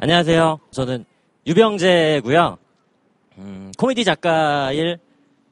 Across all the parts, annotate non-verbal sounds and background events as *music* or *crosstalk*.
안녕하세요. 저는 유병재고요. 음, 코미디 작가 일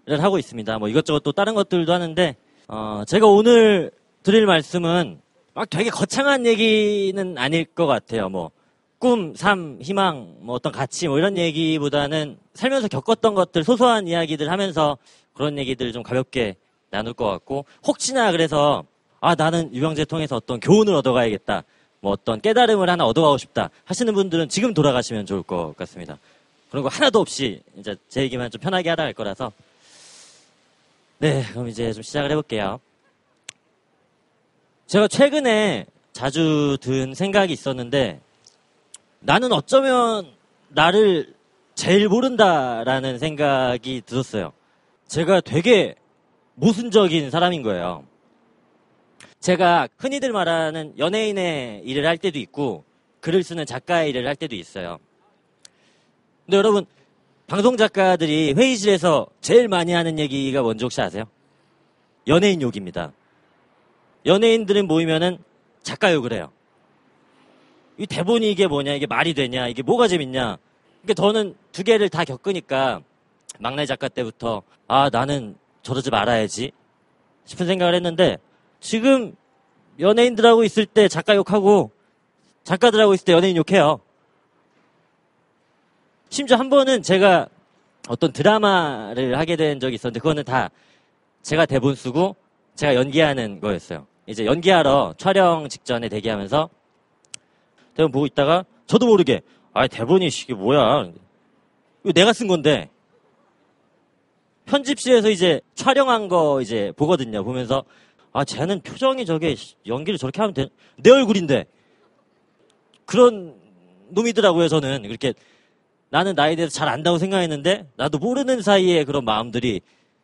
을 하고 있습니다. 뭐 이것저것 또 다른 것들도 하는데 어, 제가 오늘 드릴 말씀은 막 되게 거창한 얘기는 아닐 것 같아요. 뭐 꿈, 삶, 희망, 뭐 어떤 가치 뭐 이런 얘기보다는 살면서 겪었던 것들 소소한 이야기들 하면서 그런 얘기들 좀 가볍게 나눌 것 같고 혹시나 그래서 아 나는 유병재 통해서 어떤 교훈을 얻어가야겠다. 뭐 어떤 깨달음을 하나 얻어가고 싶다 하시는 분들은 지금 돌아가시면 좋을 것 같습니다. 그런 거 하나도 없이 이제 제 얘기만 좀 편하게 하다 갈 거라서 네 그럼 이제 좀 시작을 해볼게요. 제가 최근에 자주 든 생각이 있었는데 나는 어쩌면 나를 제일 모른다라는 생각이 들었어요. 제가 되게 모순적인 사람인 거예요. 제가 흔히들 말하는 연예인의 일을 할 때도 있고 글을 쓰는 작가의 일을 할 때도 있어요. 근데 여러분 방송 작가들이 회의실에서 제일 많이 하는 얘기가 뭔지 혹시 아세요? 연예인 욕입니다. 연예인들은 모이면은 작가 욕을 해요. 이 대본이 이게 뭐냐, 이게 말이 되냐, 이게 뭐가 재밌냐. 그러니까 저는 두 개를 다 겪으니까 막내 작가 때부터 아 나는 저러지 말아야지 싶은 생각을 했는데 지금 연예인들하고 있을 때 작가 욕하고 작가들하고 있을 때 연예인 욕해요. 심지어 한 번은 제가 어떤 드라마를 하게 된 적이 있었는데 그거는 다 제가 대본 쓰고 제가 연기하는 거였어요. 이제 연기하러 촬영 직전에 대기하면서 대본 보고 있다가 저도 모르게 아 대본이 이게 뭐야 이거 내가 쓴 건데 편집실에서 이제 촬영한 거 이제 보거든요. 보면서 아 쟤는 표정이 저게 연기를 저렇게 하면 돼. 내 얼굴인데 그런 놈이더라고요. 저는 이렇게 나는 나에 대해서 잘 안다고 생각했는데 나도 모르는 사이에 그런 마음들이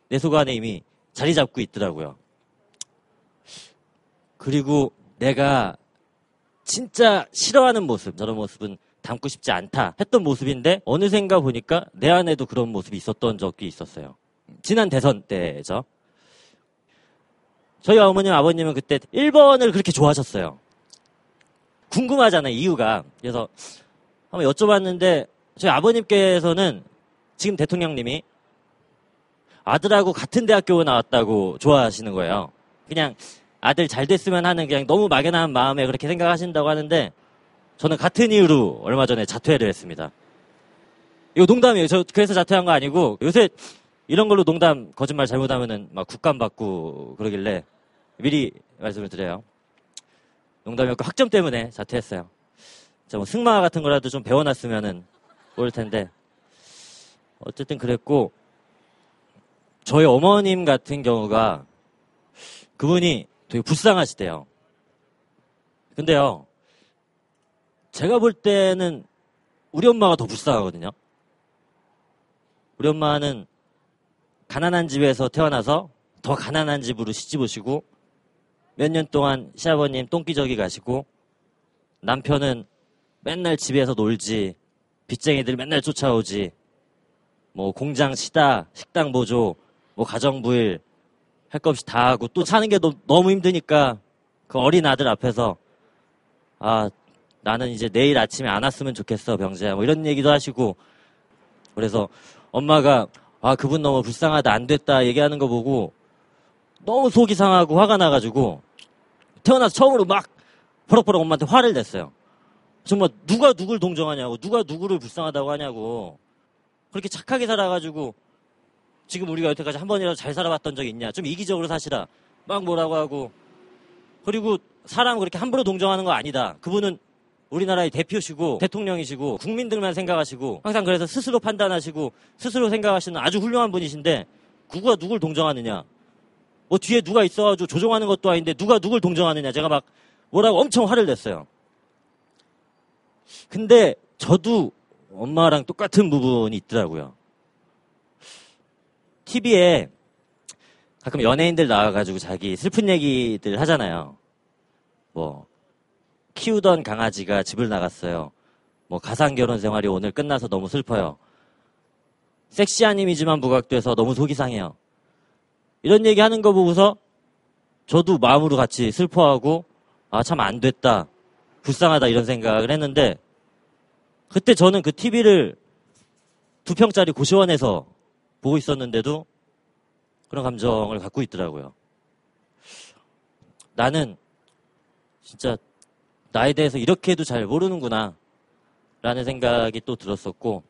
내 속 안에 이미 자리 잡고 있더라고요. 그리고 내가 진짜 싫어하는 모습, 저런 모습은 담고 싶지 않다 했던 모습인데 어느샌가 보니까 내 안에도 그런 모습이 있었던 적이 있었어요. 지난 대선 때죠. 저희 어머님, 아버님은 그때 1번을 그렇게 좋아하셨어요. 궁금하잖아요, 이유가. 그래서 한번 여쭤봤는데 저희 아버님께서는 지금 대통령님이 아들하고 같은 대학교 나왔다고 좋아하시는 거예요. 그냥 아들 잘 됐으면 하는 그냥 너무 막연한 마음에 그렇게 생각하신다고 하는데 저는 같은 이유로 얼마 전에 자퇴를 했습니다. 이거 농담이에요. 저 그래서 자퇴한 거 아니고 요새 이런 걸로 농담 거짓말 잘못하면은 막 국감 받고 그러길래 미리 말씀을 드려요. 농담이었고 학점 때문에 자퇴했어요. 뭐 승마 같은 거라도 좀 배워놨으면은 올 텐데 어쨌든 그랬고 저희 어머님 같은 경우가 그분이 되게 불쌍하시대요. 근데요, 제가 볼 때는 우리 엄마가 더 불쌍하거든요. 우리 엄마는 가난한 집에서 태어나서 더 가난한 집으로 시집 오시고 몇 년 동안 시아버님 똥기저귀 가시고 남편은 맨날 집에서 놀지 빚쟁이들 맨날 쫓아오지 뭐 공장 시다 식당 보조 뭐 가정부일 할 것 없이 다 하고 또 사는 게 너, 너무 힘드니까 그 어린 아들 앞에서 아 나는 이제 내일 아침에 안 왔으면 좋겠어 병재야 뭐 이런 얘기도 하시고 그래서 엄마가 아 그분 너무 불쌍하다 안 됐다 얘기하는 거 보고 너무 속이 상하고 화가 나가지고 태어나서 처음으로 막 버럭버럭 엄마한테 화를 냈어요. 정말 누가 누굴 동정하냐고 누가 누구를 불쌍하다고 하냐고 그렇게 착하게 살아가지고 지금 우리가 여태까지 한 번이라도 잘 살아봤던 적 있냐. 좀 이기적으로 사시라. 막 뭐라고 하고. 그리고 사람 그렇게 함부로 동정하는 거 아니다. 그분은 우리나라의 대표시고 대통령이시고 국민들만 생각하시고 항상 그래서 스스로 판단하시고 스스로 생각하시는 아주 훌륭한 분이신데 누가 누굴 동정하느냐 뭐 뒤에 누가 있어가지고 조종하는 것도 아닌데 누가 누굴 동정하느냐 제가 막 뭐라고 엄청 화를 냈어요 근데 저도 엄마랑 똑같은 부분이 있더라고요. TV에 가끔 연예인들 나와가지고 자기 슬픈 얘기들 하잖아요. 뭐, 키우던 강아지가 집을 나갔어요. 뭐, 가상 결혼 생활이 오늘 끝나서 너무 슬퍼요. 섹시한 이미지만 부각돼서 너무 속이 상해요. 이런 얘기 하는 거 보고서 저도 마음으로 같이 슬퍼하고, 아, 참 안 됐다. 불쌍하다. 이런 생각을 했는데, 그때 저는 그 TV를 두 평짜리 고시원에서 보고 있었는데도 그런 감정을 갖고 있더라고요. 나는 진짜 나에 대해서 이렇게도 잘 모르는구나 라는 생각이 또 들었었고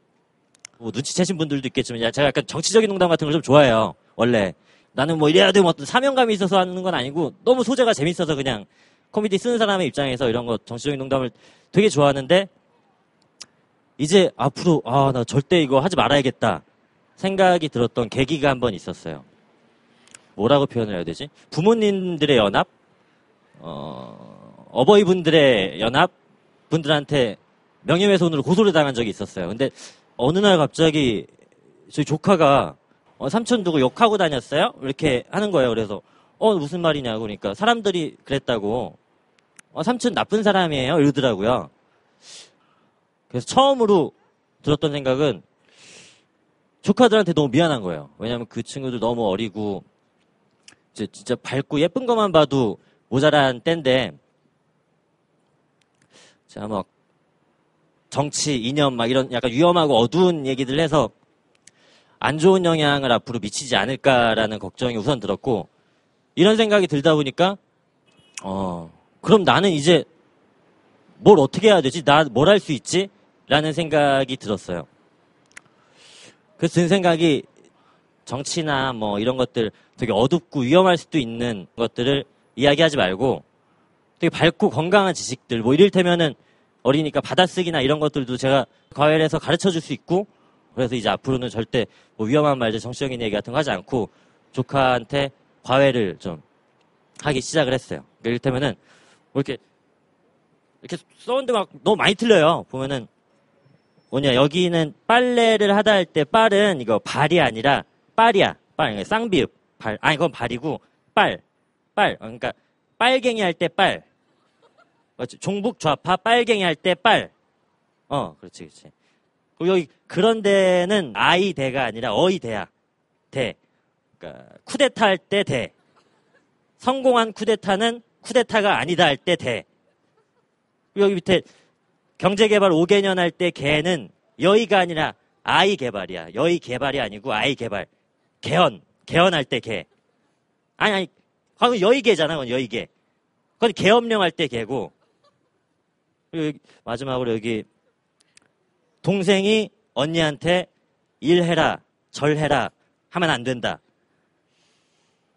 뭐 눈치채신 분들도 있겠지만 제가 약간 정치적인 농담 같은 걸 좀 좋아해요. 원래 나는 뭐 이래야 되면 어떤 사명감이 있어서 하는 건 아니고 너무 소재가 재밌어서 그냥 코미디 쓰는 사람의 입장에서 이런 거 정치적인 농담을 되게 좋아하는데 이제 앞으로 아 나 절대 이거 하지 말아야겠다 생각이 들었던 계기가 한 번 있었어요. 뭐라고 표현을 해야 되지? 부모님들의 연합, 어, 어버이분들의 연합 분들한테 명예훼손으로 고소를 당한 적이 있었어요. 근데 어느 날 갑자기 저희 조카가 어, 삼촌 두고 욕하고 다녔어요? 이렇게 하는 거예요. 그래서 어 무슨 말이냐고 그러니까 사람들이 그랬다고 어, 삼촌 나쁜 사람이에요 이러더라고요. 그래서 처음으로 들었던 생각은 조카들한테 너무 미안한 거예요. 왜냐하면 그 친구들 너무 어리고 이제 진짜 밝고 예쁜 것만 봐도 모자란 때인데 제가 막 정치, 이념 막 이런 약간 위험하고 어두운 얘기들 해서 안 좋은 영향을 앞으로 미치지 않을까라는 걱정이 우선 들었고 이런 생각이 들다 보니까 어 그럼 나는 이제 뭘 어떻게 해야 되지? 나 뭘 할 수 있지? 라는 생각이 들었어요. 그래서 든 생각이 정치나 뭐 이런 것들 되게 어둡고 위험할 수도 있는 것들을 이야기하지 말고 되게 밝고 건강한 지식들 뭐 이를테면은 어리니까 받아쓰기나 이런 것들도 제가 과외해서 가르쳐 줄 수 있고 그래서 이제 앞으로는 절대 뭐 위험한 말들 정치적인 얘기 같은 거 하지 않고 조카한테 과외를 좀 하기 시작을 했어요. 이를테면은 뭐 이렇게 이렇게 써는데 막 너무 많이 틀려요. 보면은 뭐냐 여기는 빨래를 하다 할 때 빨은 이거 발이 아니라 빨이야. 빨 쌍비읍 발 아니 그건 발이고 빨 빨. 그러니까 빨갱이 할 때 빨. 종북 좌파 빨갱이 할 때 빨. 어, 그렇지, 그렇지. 여기 그런 데는 아이 대가 아니라 어이 대야. 대. 그러니까 쿠데타 할 때 대. 성공한 쿠데타는 쿠데타가 아니다 할 때 대. 여기 밑에 경제개발 5개년 할 때 개는 여의가 아니라 아이 개발이야. 여의 개발이 아니고 아이 개발. 개헌. 개헌할 때 개. 아니, 아니. 방금 여의개잖아, 그건 여의개. 그건 개엄령 할 때 개고. 그리고 여기, 마지막으로 여기 동생이 언니한테 일해라, 절해라 하면 안 된다.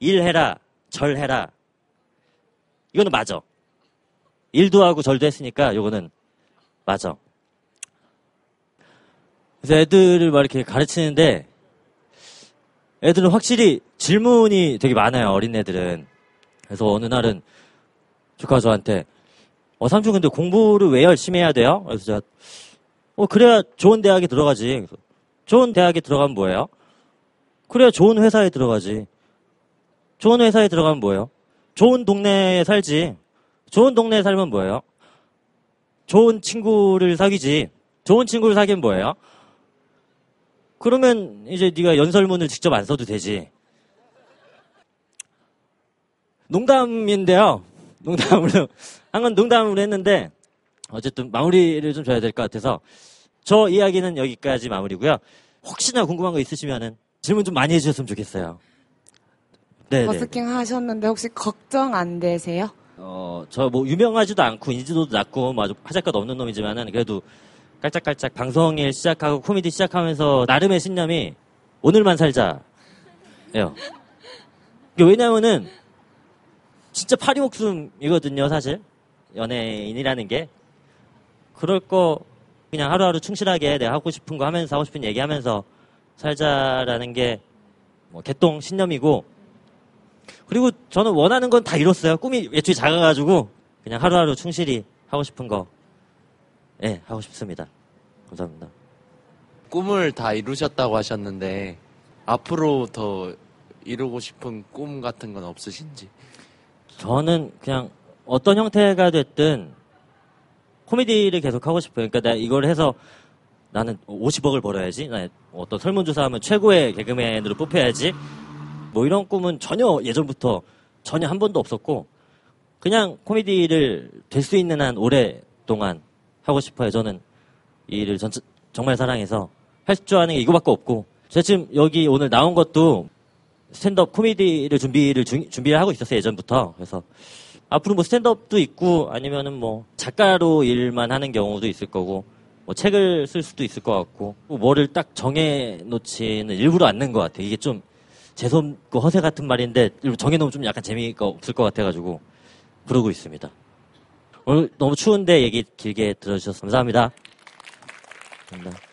일해라, 절해라. 이거는 맞아. 일도 하고 절도 했으니까 이거는 맞아. 그래서 애들을 막 이렇게 가르치는데 애들은 확실히 질문이 되게 많아요. 어린 애들은. 그래서 어느 날은 조카 저한테 어 삼촌 근데 공부를 왜 열심히 해야 돼요? 그래서 제가 어 그래야 좋은 대학에 들어가지. 좋은 대학에 들어가면 뭐예요? 그래야 좋은 회사에 들어가지. 좋은 회사에 들어가면 뭐예요? 좋은 동네에 살지. 좋은 동네에 살면 뭐예요? 좋은 친구를 사귀지. 좋은 친구를 사귀면 뭐예요? 그러면 이제 네가 연설문을 직접 안 써도 되지. 농담인데요. 농담으로 *laughs* 한 건 농담으로 했는데 어쨌든 마무리를 좀 줘야 될 것 같아서 저 이야기는 여기까지 마무리고요. 혹시나 궁금한 거 있으시면은 질문 좀 많이 해주셨으면 좋겠어요. 네, 버스킹 하셨는데 혹시 걱정 안 되세요? 어, 저 뭐 유명하지도 않고 인지도도 낮고 뭐 아주 하잘 것 없는 놈이지만은 그래도 깔짝깔짝 방송일 시작하고 코미디 시작하면서 나름의 신념이 오늘만 살자 예요. 이게 왜냐면은 진짜 파리 목숨이거든요, 사실. 연예인이라는 게. 그럴 거 그냥 하루하루 충실하게 내가 하고 싶은 거 하면서 하고 싶은 얘기 하면서 살자라는 게 뭐 개똥 신념이고 그리고 저는 원하는 건 다 이뤘어요. 꿈이 애초에 작아가지고 그냥 하루하루 충실히 하고 싶은 거 예, 네, 하고 싶습니다. 감사합니다. 꿈을 다 이루셨다고 하셨는데 앞으로 더 이루고 싶은 꿈 같은 건 없으신지? 저는 그냥 어떤 형태가 됐든 코미디를 계속 하고 싶어요. 그러니까 내가 이걸 해서 나는 50억을 벌어야지. 나 어떤 설문조사하면 최고의 개그맨으로 뽑혀야지. 뭐 이런 꿈은 전혀 예전부터 전혀 한 번도 없었고 그냥 코미디를 될 수 있는 한 오랫동안 하고 싶어요. 저는 이 일을 전, 정말 사랑해서 할 줄 아는 게 이거밖에 없고 제가 지금 여기 오늘 나온 것도 스탠드업 코미디를 준비를 중- 준비를 하고 있었어요 예전부터 그래서 앞으로 뭐 스탠드업도 있고 아니면은 뭐 작가로 일만 하는 경우도 있을 거고 뭐 책을 쓸 수도 있을 것 같고 뭐 뭐를 딱 정해 놓지는 일부러 않는 것 같아요. 이게 좀 재수없고 허세 같은 말인데 정해 놓으면 좀 약간 재미가 없을 것 같아가지고 그러고 있습니다. 오늘 너무 추운데 얘기 길게 들어주셔서 감사합니다. 감사합니다